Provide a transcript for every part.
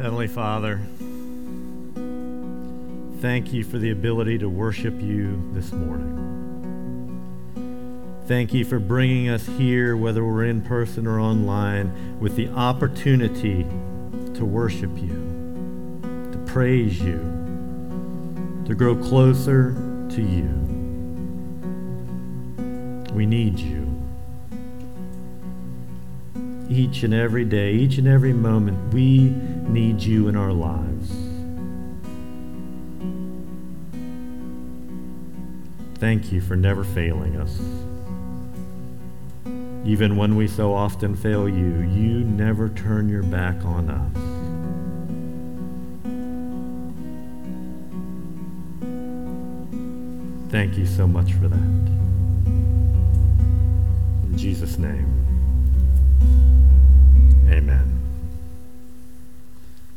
Heavenly Father, thank you for the ability to worship you this morning. Thank you for bringing us here, whether we're in person or online, with the opportunity to worship you, to praise you, to grow closer to you. We need you. Each and every day, each and every moment, we need you in our lives. Thank you for never failing us. Even when we so often fail you, you never turn your back on us. Thank you so much for that. In Jesus' name,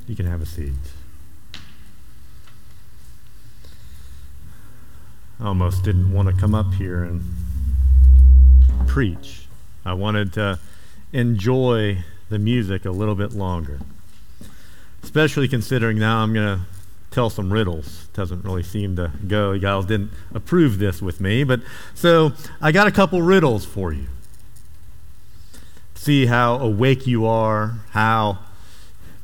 You can have a seat. I almost didn't want to come up here and preach. I wanted to enjoy the music a little bit longer, especially considering now I'm going to tell some riddles. Doesn't really seem to go. You guys didn't approve this with me, but so I got a couple riddles for you. See how awake you are, how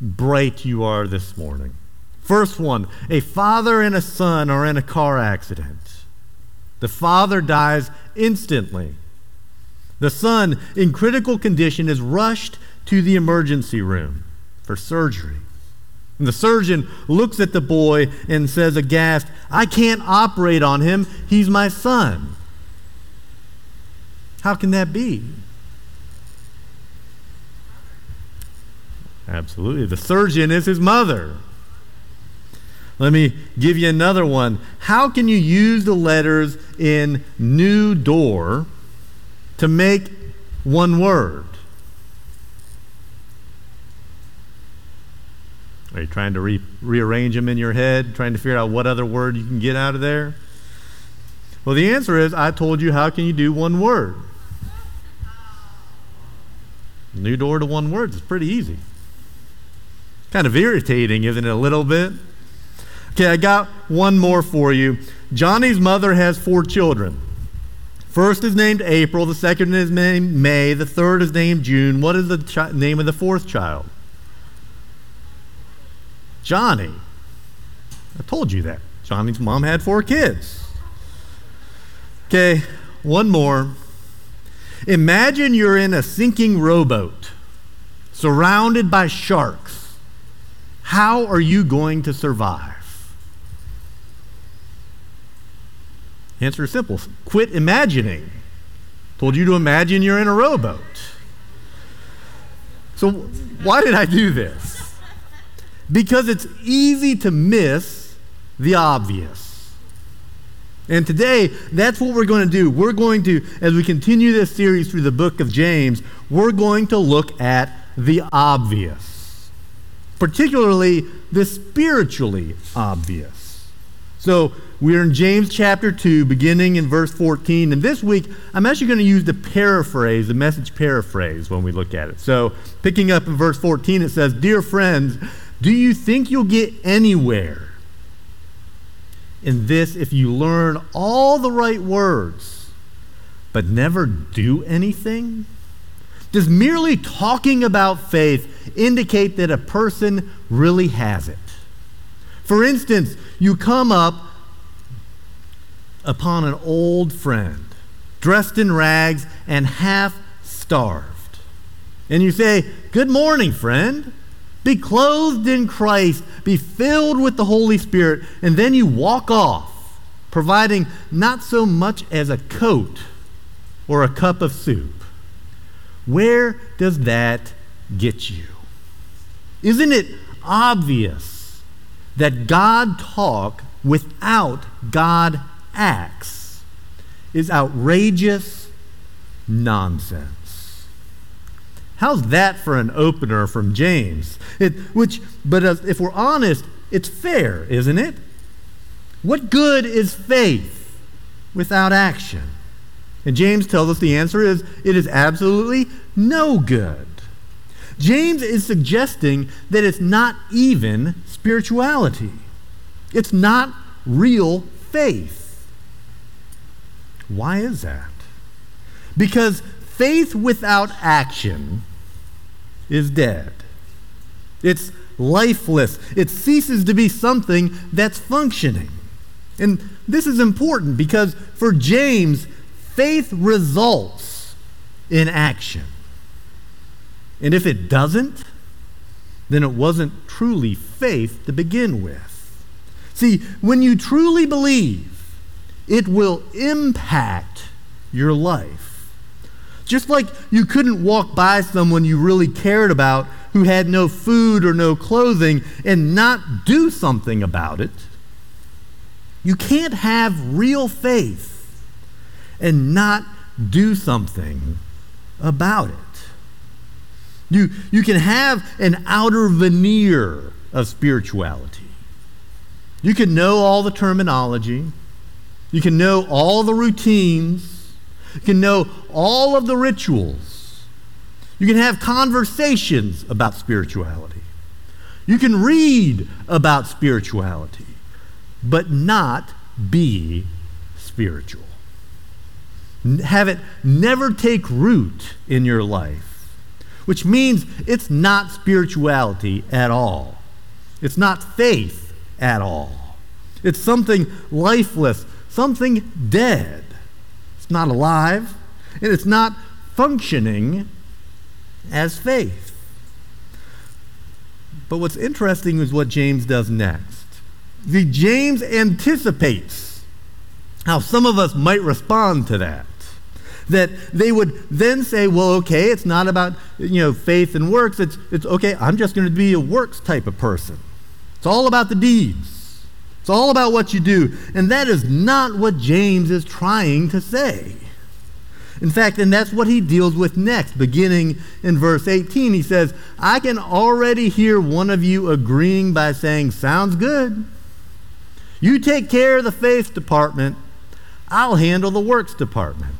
bright you are this morning. First one a father and a son are in a car accident. The father dies instantly. The son, in critical condition, is rushed to the emergency room for surgery. And the surgeon looks at the boy and says, aghast, I can't operate on him. He's my son. How can that be? Absolutely. The surgeon is his mother. Let me give you another one. How can you use the letters in new door to make one word? Are you trying to re- rearrange them in your head, trying to figure out what other word you can get out of there? Well, the answer is I told you how can you do one word? New door to one word is pretty easy. Kind of irritating, isn't it, a little bit? Okay, I got one more for you. Johnny's mother has four children. First is named April, the second is named May, the third is named June. What is the chi- name of the fourth child? Johnny. I told you that. Johnny's mom had four kids. Okay, one more. Imagine you're in a sinking rowboat, surrounded by sharks. How are you going to survive? Answer is simple quit imagining. Told you to imagine you're in a rowboat. So, why did I do this? Because it's easy to miss the obvious. And today, that's what we're going to do. We're going to, as we continue this series through the book of James, we're going to look at the obvious, particularly the spiritually obvious. So, we're in James chapter 2, beginning in verse 14. And this week, I'm actually going to use the paraphrase, the message paraphrase, when we look at it. So, picking up in verse 14, it says, Dear friends, do you think you'll get anywhere in this if you learn all the right words, but never do anything? Does merely talking about faith indicate that a person really has it? For instance, you come up upon an old friend, dressed in rags and half starved. And you say, Good morning, friend. Be clothed in Christ, be filled with the Holy Spirit, and then you walk off, providing not so much as a coat or a cup of soup. Where does that get you? Isn't it obvious that God talk without God acts is outrageous nonsense. How's that for an opener from James? It, which, but as, if we're honest, it's fair, isn't it? What good is faith without action? And James tells us the answer is it is absolutely no good. James is suggesting that it's not even spirituality. It's not real faith. Why is that? Because faith without action is dead. It's lifeless. It ceases to be something that's functioning. And this is important because for James, faith results in action. And if it doesn't, then it wasn't truly faith to begin with. See, when you truly believe, it will impact your life. Just like you couldn't walk by someone you really cared about who had no food or no clothing and not do something about it. You can't have real faith and not do something about it. You, you can have an outer veneer of spirituality. You can know all the terminology. You can know all the routines. You can know all of the rituals. You can have conversations about spirituality. You can read about spirituality, but not be spiritual. Have it never take root in your life, which means it's not spirituality at all. It's not faith at all. It's something lifeless, something dead. It's not alive, and it's not functioning as faith. But what's interesting is what James does next. See, James anticipates how some of us might respond to that. That they would then say, well, okay, it's not about you know faith and works. It's, it's okay, I'm just going to be a works type of person. It's all about the deeds. It's all about what you do. And that is not what James is trying to say. In fact, and that's what he deals with next, beginning in verse 18. He says, I can already hear one of you agreeing by saying, Sounds good. You take care of the faith department, I'll handle the works department.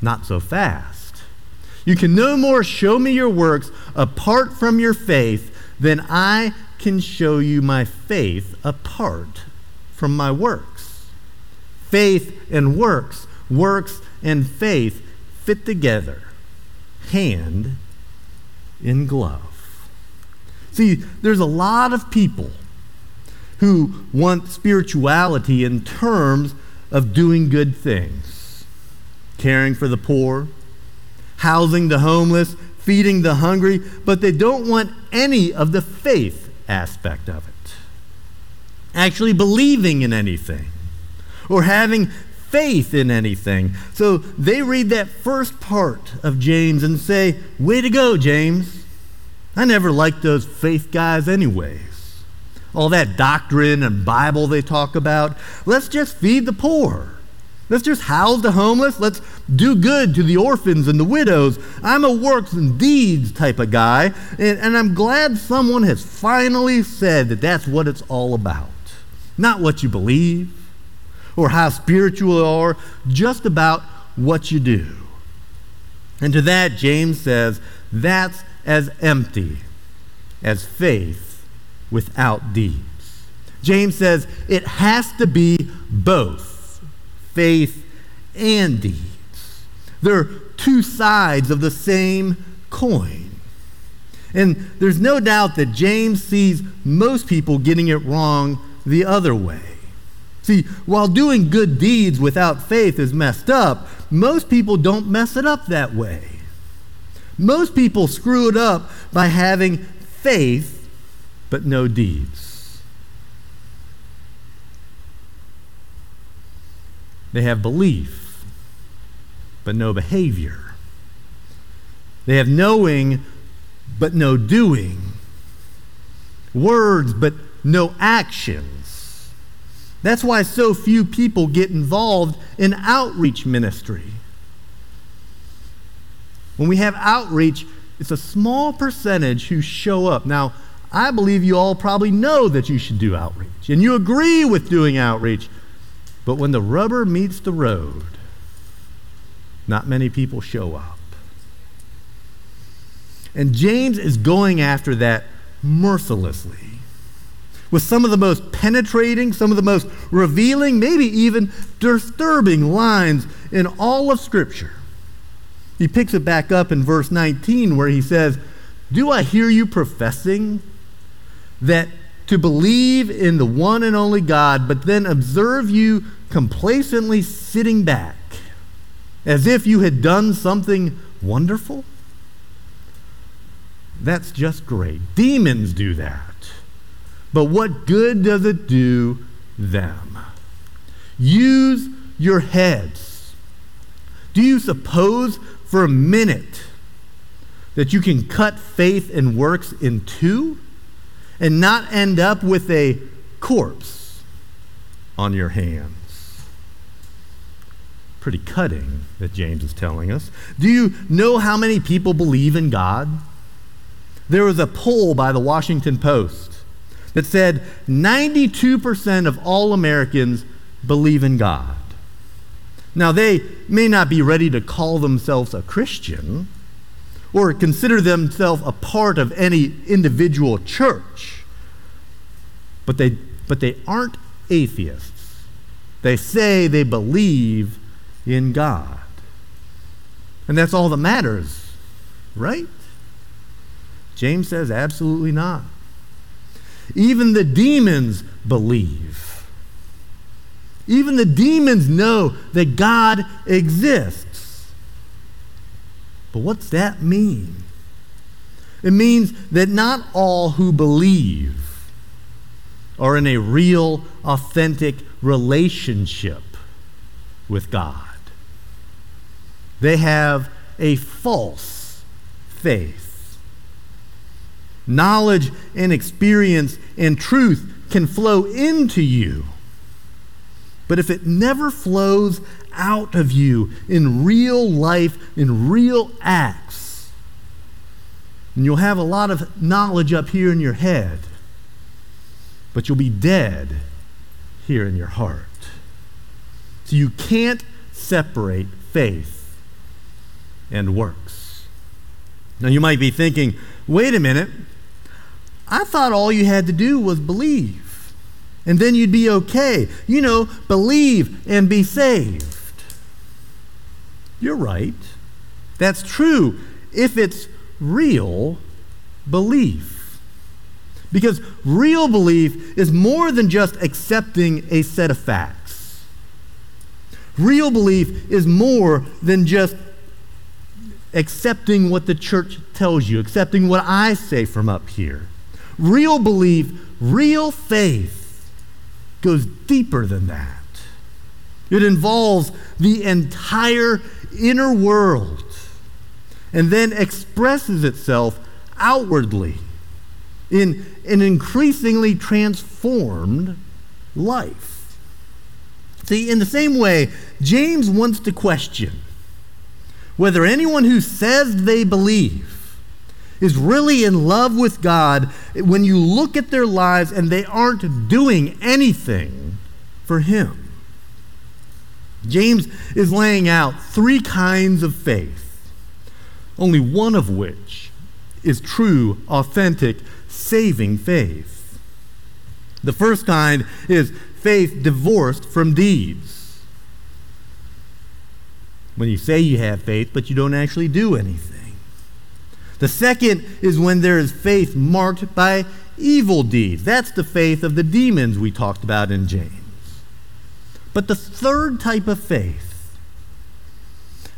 Not so fast. You can no more show me your works apart from your faith than I can show you my faith apart from my works. Faith and works, works and faith fit together, hand in glove. See, there's a lot of people who want spirituality in terms of doing good things, caring for the poor, housing the homeless, feeding the hungry, but they don't want any of the faith aspect of it. Actually believing in anything or having faith in anything. So they read that first part of James and say, Way to go, James. I never liked those faith guys, anyways. All that doctrine and Bible they talk about. Let's just feed the poor. Let's just house the homeless. Let's do good to the orphans and the widows. I'm a works and deeds type of guy, and, and I'm glad someone has finally said that that's what it's all about. Not what you believe or how spiritual you are, just about what you do. And to that, James says, that's as empty as faith without deeds. James says it has to be both faith, and deeds. They're two sides of the same coin. And there's no doubt that James sees most people getting it wrong the other way. See, while doing good deeds without faith is messed up, most people don't mess it up that way. Most people screw it up by having faith but no deeds. They have belief, but no behavior. They have knowing, but no doing. Words, but no actions. That's why so few people get involved in outreach ministry. When we have outreach, it's a small percentage who show up. Now, I believe you all probably know that you should do outreach, and you agree with doing outreach. But when the rubber meets the road, not many people show up. And James is going after that mercilessly with some of the most penetrating, some of the most revealing, maybe even disturbing lines in all of Scripture. He picks it back up in verse 19 where he says, Do I hear you professing that to believe in the one and only God, but then observe you complacently sitting back as if you had done something wonderful? That's just great. Demons do that. But what good does it do them? Use your heads. Do you suppose for a minute that you can cut faith and works in two and not end up with a corpse on your hands? Pretty cutting that James is telling us. Do you know how many people believe in God? There was a poll by the Washington Post that said 92% of all Americans believe in God. Now, they may not be ready to call themselves a Christian or consider themselves a part of any individual church, but they, but they aren't atheists. They say they believe in God. And that's all that matters, right? James says absolutely not. Even the demons believe. Even the demons know that God exists. But what's that mean? It means that not all who believe are in a real, authentic relationship with God. They have a false faith. Knowledge and experience and truth can flow into you. But if it never flows out of you in real life, in real acts, and you'll have a lot of knowledge up here in your head, but you'll be dead here in your heart. So you can't separate faith and works. Now you might be thinking, wait a minute, I thought all you had to do was believe, and then you'd be okay. You know, believe and be saved. You're right. That's true if it's real belief. Because real belief is more than just accepting a set of facts. Real belief is more than just accepting what the church tells you, accepting what I say from up here. Real belief, real faith goes deeper than that. It involves the entire inner world and then expresses itself outwardly in an increasingly transformed life. See, in the same way, James wants to question whether anyone who says they believe is really in love with God when you look at their lives and they aren't doing anything for Him. James is laying out three kinds of faith, only one of which is true, authentic, saving faith. The first kind is faith divorced from deeds. When you say you have faith, but you don't actually do anything. The second is when there is faith marked by evil deeds. That's the faith of the demons we talked about in James. But the third type of faith,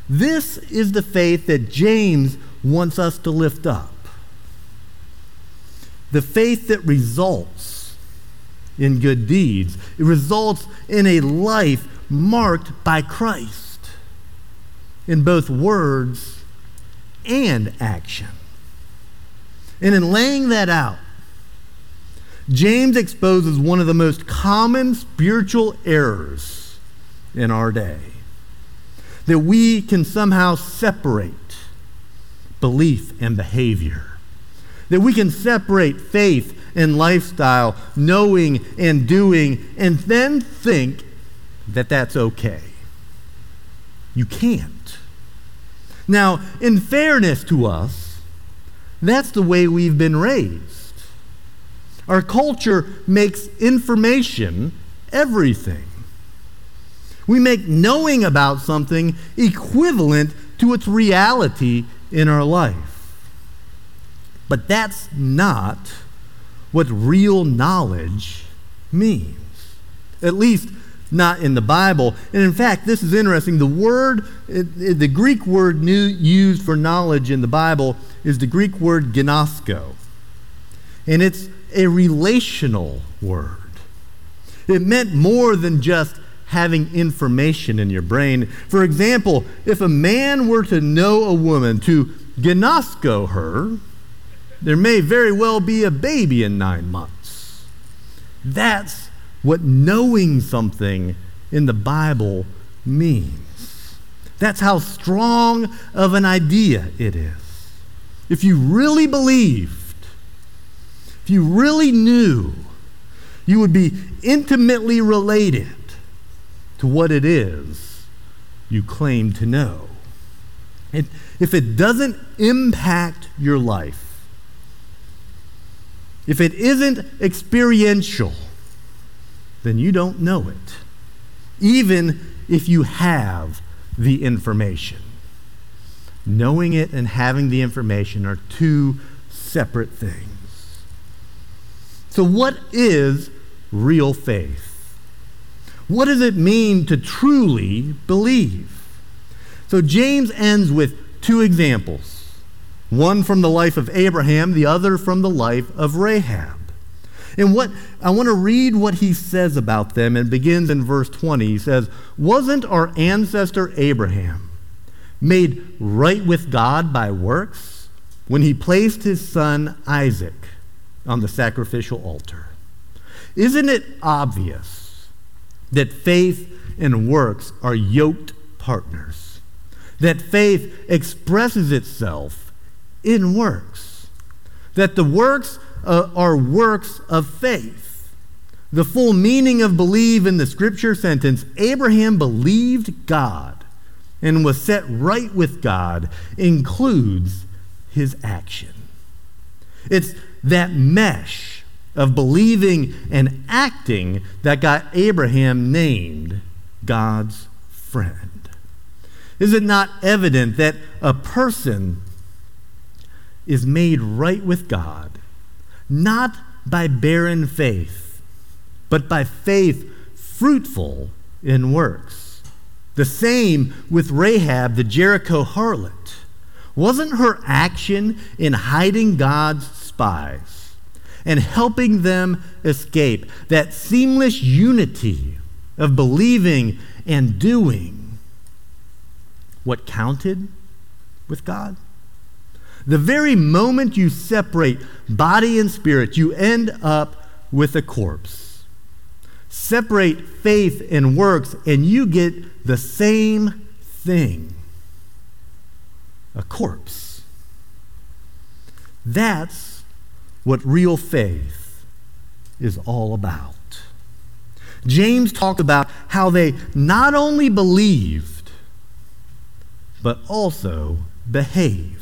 this is the faith that James wants us to lift up. The faith that results in good deeds. It results in a life marked by Christ in both words and action. And in laying that out, James exposes one of the most common spiritual errors in our day that we can somehow separate belief and behavior, that we can separate faith and lifestyle, knowing and doing, and then think that that's okay. You can't. Now, in fairness to us, that's the way we've been raised. Our culture makes information everything. We make knowing about something equivalent to its reality in our life. But that's not what real knowledge means. At least not in the Bible. And in fact, this is interesting. The word, the Greek word used for knowledge in the Bible is the Greek word gnosko. And it's a relational word. It meant more than just having information in your brain. For example, if a man were to know a woman, to gnosko her, there may very well be a baby in nine months. That's what knowing something in the Bible means. That's how strong of an idea it is. If you really believed, if you really knew, you would be intimately related to what it is you claim to know. And if it doesn't impact your life, if it isn't experiential, then you don't know it, even if you have the information. Knowing it and having the information are two separate things. So, what is real faith? What does it mean to truly believe? So James ends with two examples one from the life of Abraham, the other from the life of Rahab. And what I want to read what he says about them and begins in verse 20. He says, Wasn't our ancestor Abraham made right with God by works when he placed his son Isaac on the sacrificial altar? Isn't it obvious that faith and works are yoked partners, that faith expresses itself in works, that the works uh, are works of faith. The full meaning of believe in the scripture sentence Abraham believed God and was set right with God includes his action. It's that mesh of believing and acting that got Abraham named God's friend. Is it not evident that a person is made right with God not by barren faith, but by faith fruitful in works? The same with Rahab, the Jericho harlot. Wasn't her action in hiding God's spies and helping them escape. That seamless unity of believing and doing what counted with God. The very moment you separate body and spirit, you end up with a corpse. Separate faith and works, and you get the same thing a corpse. That's what real faith is all about. James talked about how they not only believed, but also behaved.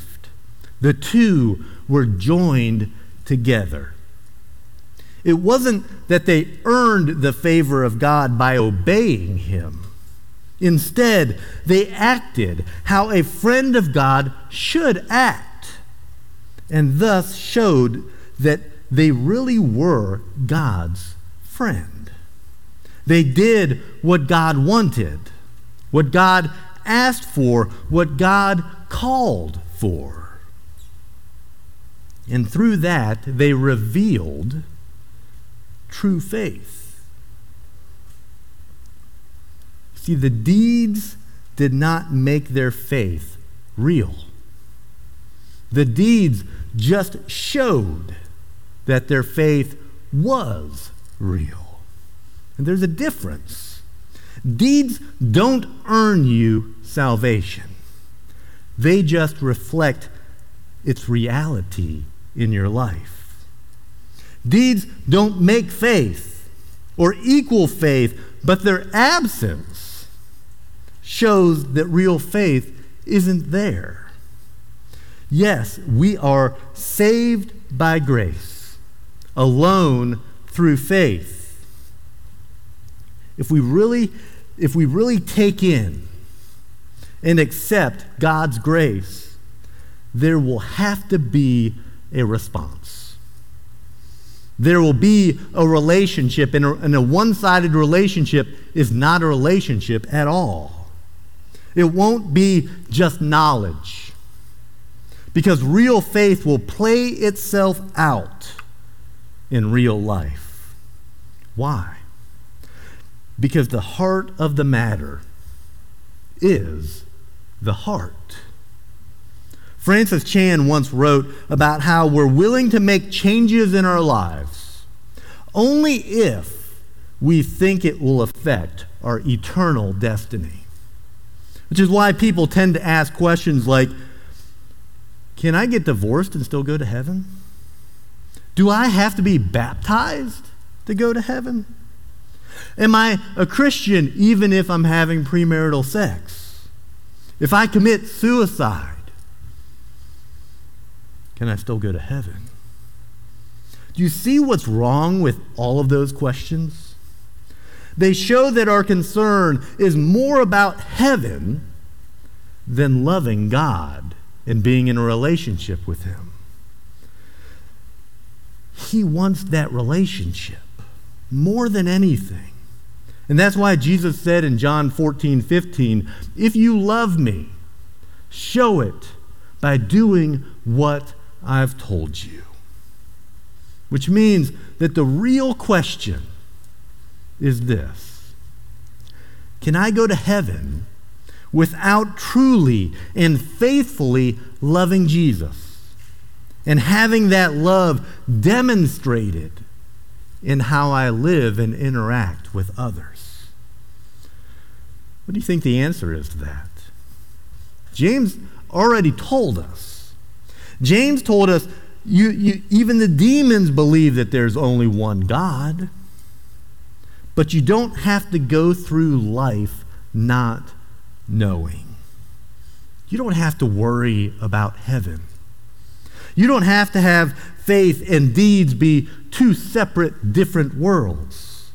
The two were joined together. It wasn't that they earned the favor of God by obeying Him. Instead, they acted how a friend of God should act, and thus showed that they really were God's friend. They did what God wanted, what God asked for, what God called for. And through that, they revealed true faith. See, the deeds did not make their faith real. The deeds just showed that their faith was real. And there's a difference. Deeds don't earn you salvation, they just reflect its reality in your life. Deeds don't make faith or equal faith, but their absence shows that real faith isn't there. Yes, we are saved by grace, alone through faith. If we really, if we really take in and accept God's grace, there will have to be a response. There will be a relationship, and a, one sided relationship is not a relationship at all. It won't be just knowledge, because real faith will play itself out in real life. Why? Because the heart of the matter is the heart. Francis Chan once wrote about how we're willing to make changes in our lives only if we think it will affect our eternal destiny. Which is why people tend to ask questions like Can I get divorced and still go to heaven? Do I have to be baptized to go to heaven? Am I a Christian even if I'm having premarital sex? If I commit suicide, can I still go to heaven? Do you see what's wrong with all of those questions? They show that our concern is more about heaven than loving God and being in a relationship with Him. He wants that relationship more than anything. And that's why Jesus said in John 14, 15, If you love me, show it by doing what I've told you. Which means that the real question is this Can I go to heaven without truly and faithfully loving Jesus and having that love demonstrated in how I live and interact with others? What do you think the answer is to that? James already told us James told us you, you, even the demons believe that there's only one God. But you don't have to go through life not knowing. You don't have to worry about heaven. You don't have to have faith and deeds be two separate, different worlds.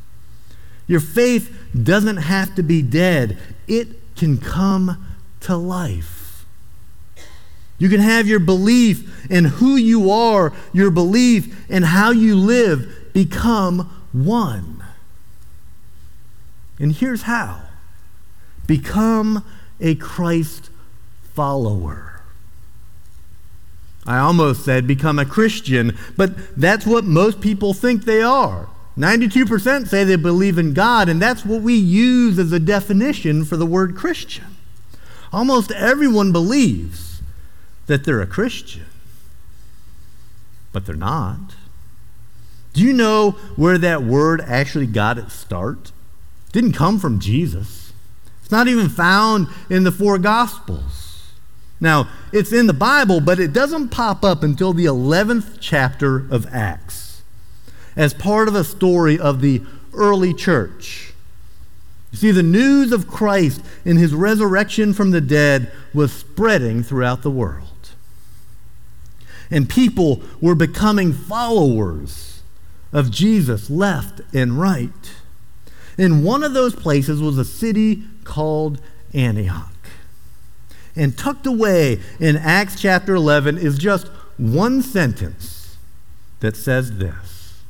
Your faith doesn't have to be dead, it can come to life. You can have your belief in who you are, your belief in how you live become one. And here's how become a Christ follower. I almost said become a Christian, but that's what most people think they are. 92% say they believe in God, and that's what we use as a definition for the word Christian. Almost everyone believes that they're a Christian, but they're not. Do you know where that word actually got its start? It didn't come from Jesus. It's not even found in the four Gospels. Now, it's in the Bible, but it doesn't pop up until the 11th chapter of Acts as part of a story of the early church. You see, the news of Christ and his resurrection from the dead was spreading throughout the world and people were becoming followers of Jesus left and right. And one of those places was a city called Antioch. And tucked away in Acts chapter 11 is just one sentence that says this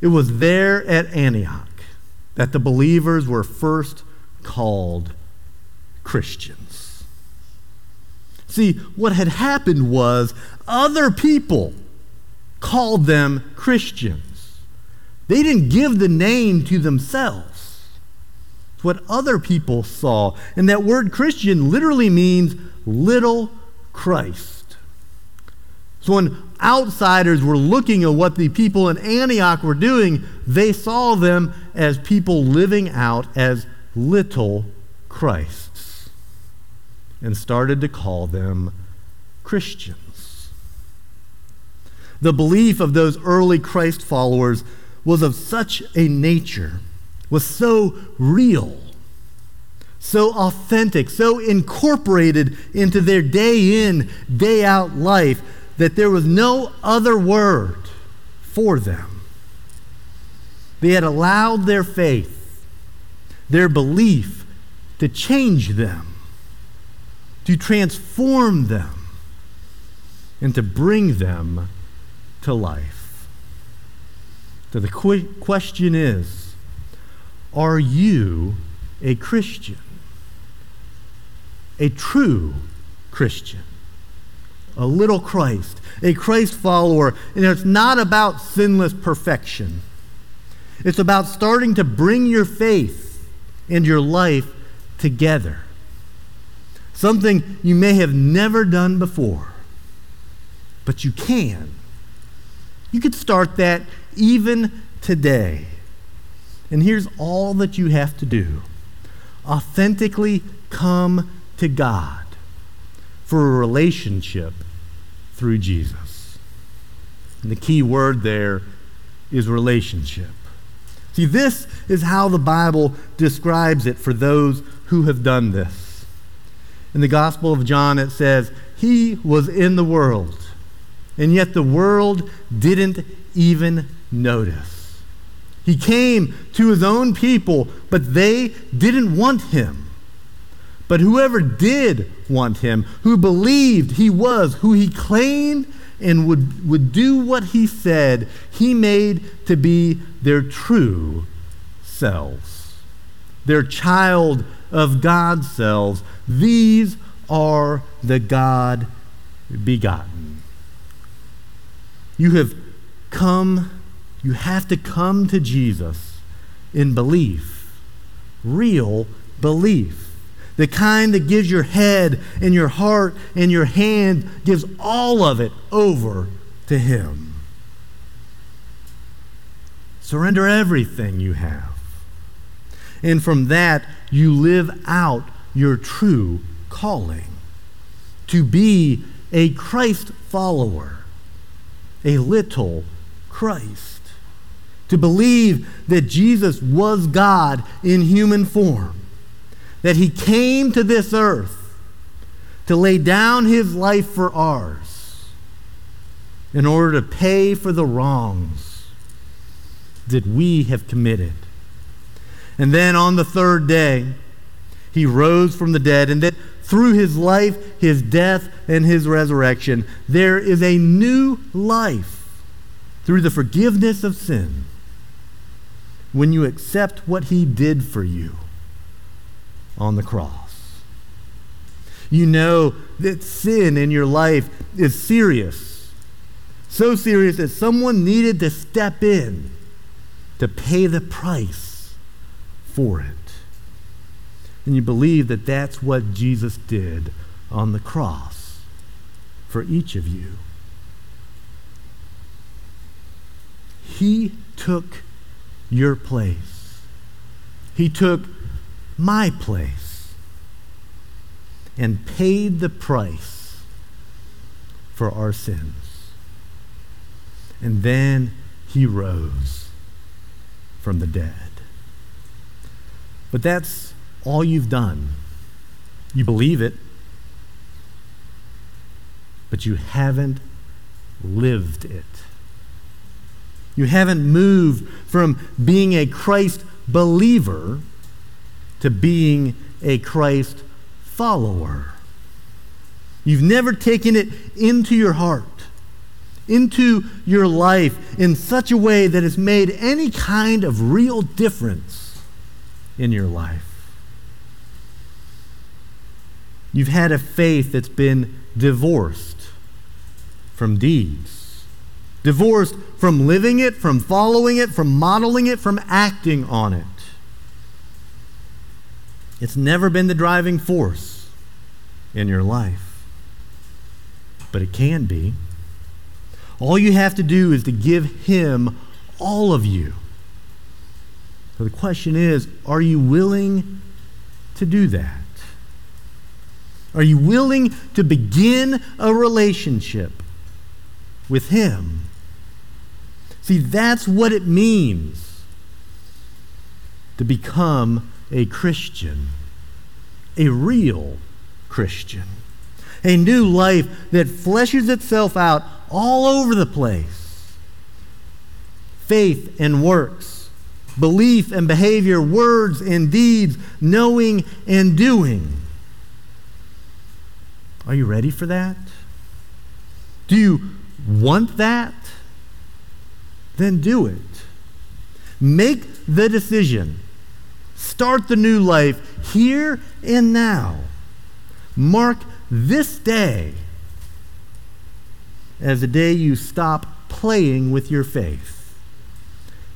It was there at Antioch that the believers were first called Christians. See, what had happened was other people called them Christians. They didn't give the name to themselves. It's what other people saw. And that word Christian literally means little Christ. So when outsiders were looking at what the people in Antioch were doing, they saw them as people living out as little Christ and started to call them Christians. The belief of those early Christ followers was of such a nature, was so real, so authentic, so incorporated into their day in, day out life that there was no other word for them. They had allowed their faith, their belief, to change them, to transform them, and to bring them to life. So the qu- question is are you a Christian? A true Christian? A little Christ, a Christ follower. And it's not about sinless perfection. It's about starting to bring your faith and your life together. Something you may have never done before, but you can. You could start that even today. And here's all that you have to do authentically come to God for a relationship through Jesus. And the key word there is relationship. See, this is how the Bible describes it for those who have done this. In the Gospel of John, it says, He was in the world, and yet the world didn't even notice. He came to his own people, but they didn't want him. But whoever did want him, who believed he was who he claimed and would, would do what he said, he made to be their true selves, their child of God's selves. These are the God begotten. You have come, you have to come to Jesus in belief, real belief the kind that gives your head and your heart and your hand, gives all of it over to Him. Surrender everything you have. And from that, you live out your true calling to be a Christ follower, a little Christ. To believe that Jesus was God in human form that he came to this earth to lay down his life for ours in order to pay for the wrongs that we have committed. And then on the third day, he rose from the dead, and that through his life, his death, and his resurrection, there is a new life through the forgiveness of sin when you accept what he did for you on the cross. You know that sin in your life is serious. So serious that someone needed to step in to pay the price for it. And you believe that that's what Jesus did on the cross for each of you. He took your place. He took my place and paid the price for our sins. And then he rose from the dead. But that's all you've done. You believe it, but you haven't lived it. You haven't moved from being a Christ believer to being a Christ follower. You've never taken it into your heart, into your life in such a way that has made any kind of real difference in your life. You've had a faith that's been divorced from deeds, divorced from living it, from following it, from modeling it, from acting on it. It's never been the driving force in your life, but it can be. All you have to do is to give Him all of you. So the question is are you willing to do that? Are you willing to begin a relationship with Him? See, that's what it means to become a Christian. a real Christian. A new life that fleshes itself out all over the place. Faith and works, belief and behavior, words and deeds, knowing and doing. Are you ready for that? Do you want that? Then do it. Make the decision. Start the new life here and now. Mark this day as the day you stop playing with your faith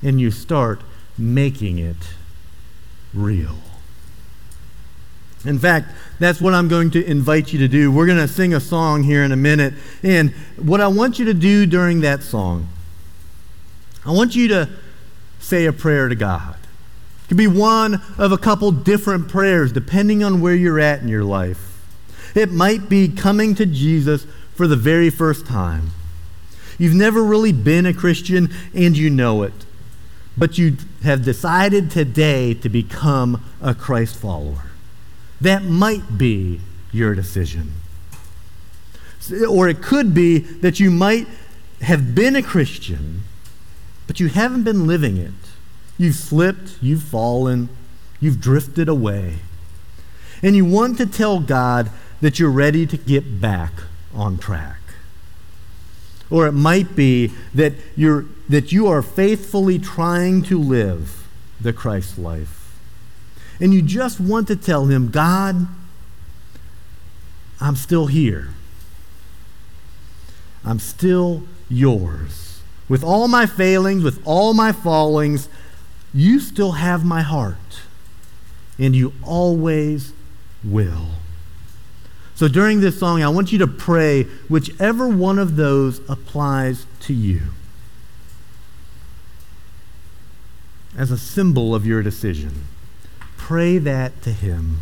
and you start making it real. In fact, that's what I'm going to invite you to do. We're going to sing a song here in a minute. And what I want you to do during that song, I want you to say a prayer to God. It could be one of a couple different prayers depending on where you're at in your life. It might be coming to Jesus for the very first time. You've never really been a Christian and you know it, but you have decided today to become a Christ follower. That might be your decision. Or it could be that you might have been a Christian, but you haven't been living it. You've slipped, you've fallen, you've drifted away. And you want to tell God that you're ready to get back on track. Or it might be that, you're, that you are faithfully trying to live the Christ life. And you just want to tell him, God, I'm still here. I'm still yours. With all my failings, with all my fallings, you still have my heart. And you always will. So during this song, I want you to pray whichever one of those applies to you as a symbol of your decision. Pray that to Him,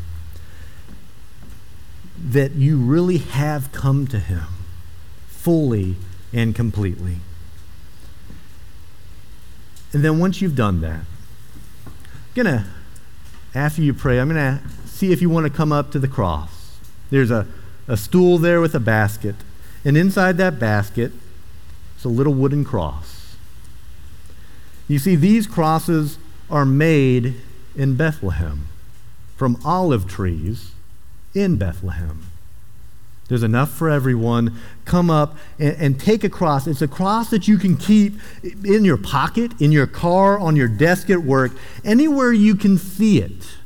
that you really have come to Him fully and completely. And then once you've done that, I'm going to, after you pray, I'm going to see if you want to come up to the cross. There's a, a stool there with a basket, and inside that basket is a little wooden cross. You see, these crosses are made in Bethlehem from olive trees in Bethlehem. There's enough for everyone. Come up and, and, take a cross. It's a cross that you can keep in your pocket, in your car, on your desk at work, anywhere you can see it.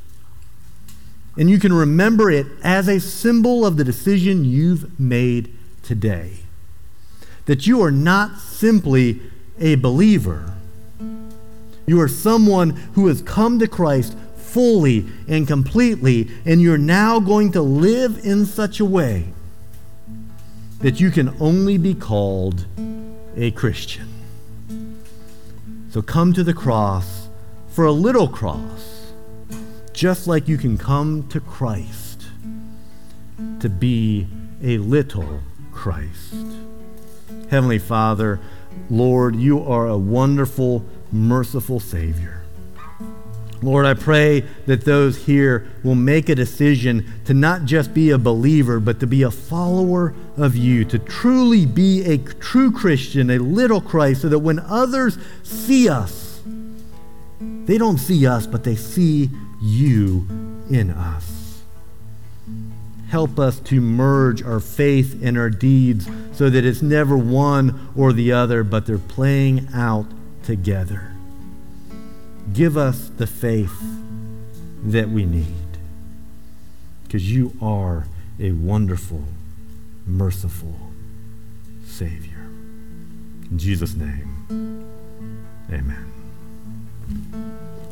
And you can remember it as a symbol of the decision you've made today. That you are not simply a believer, you are someone who has come to Christ fully and completely, and you're now going to live in such a way that you can only be called a Christian. So come to the cross for a little cross just like you can come to Christ to be a little Christ. Heavenly Father, Lord, you are a wonderful, merciful Savior. Lord, I pray that those here will make a decision to not just be a believer, but to be a follower of you, to truly be a true Christian, a little Christ, so that when others see us, they don't see us, but they see you in us. Help us to merge our faith and our deeds so that it's never one or the other, but they're playing out together. Give us the faith that we need because you are a wonderful, merciful Savior. In Jesus' name, amen.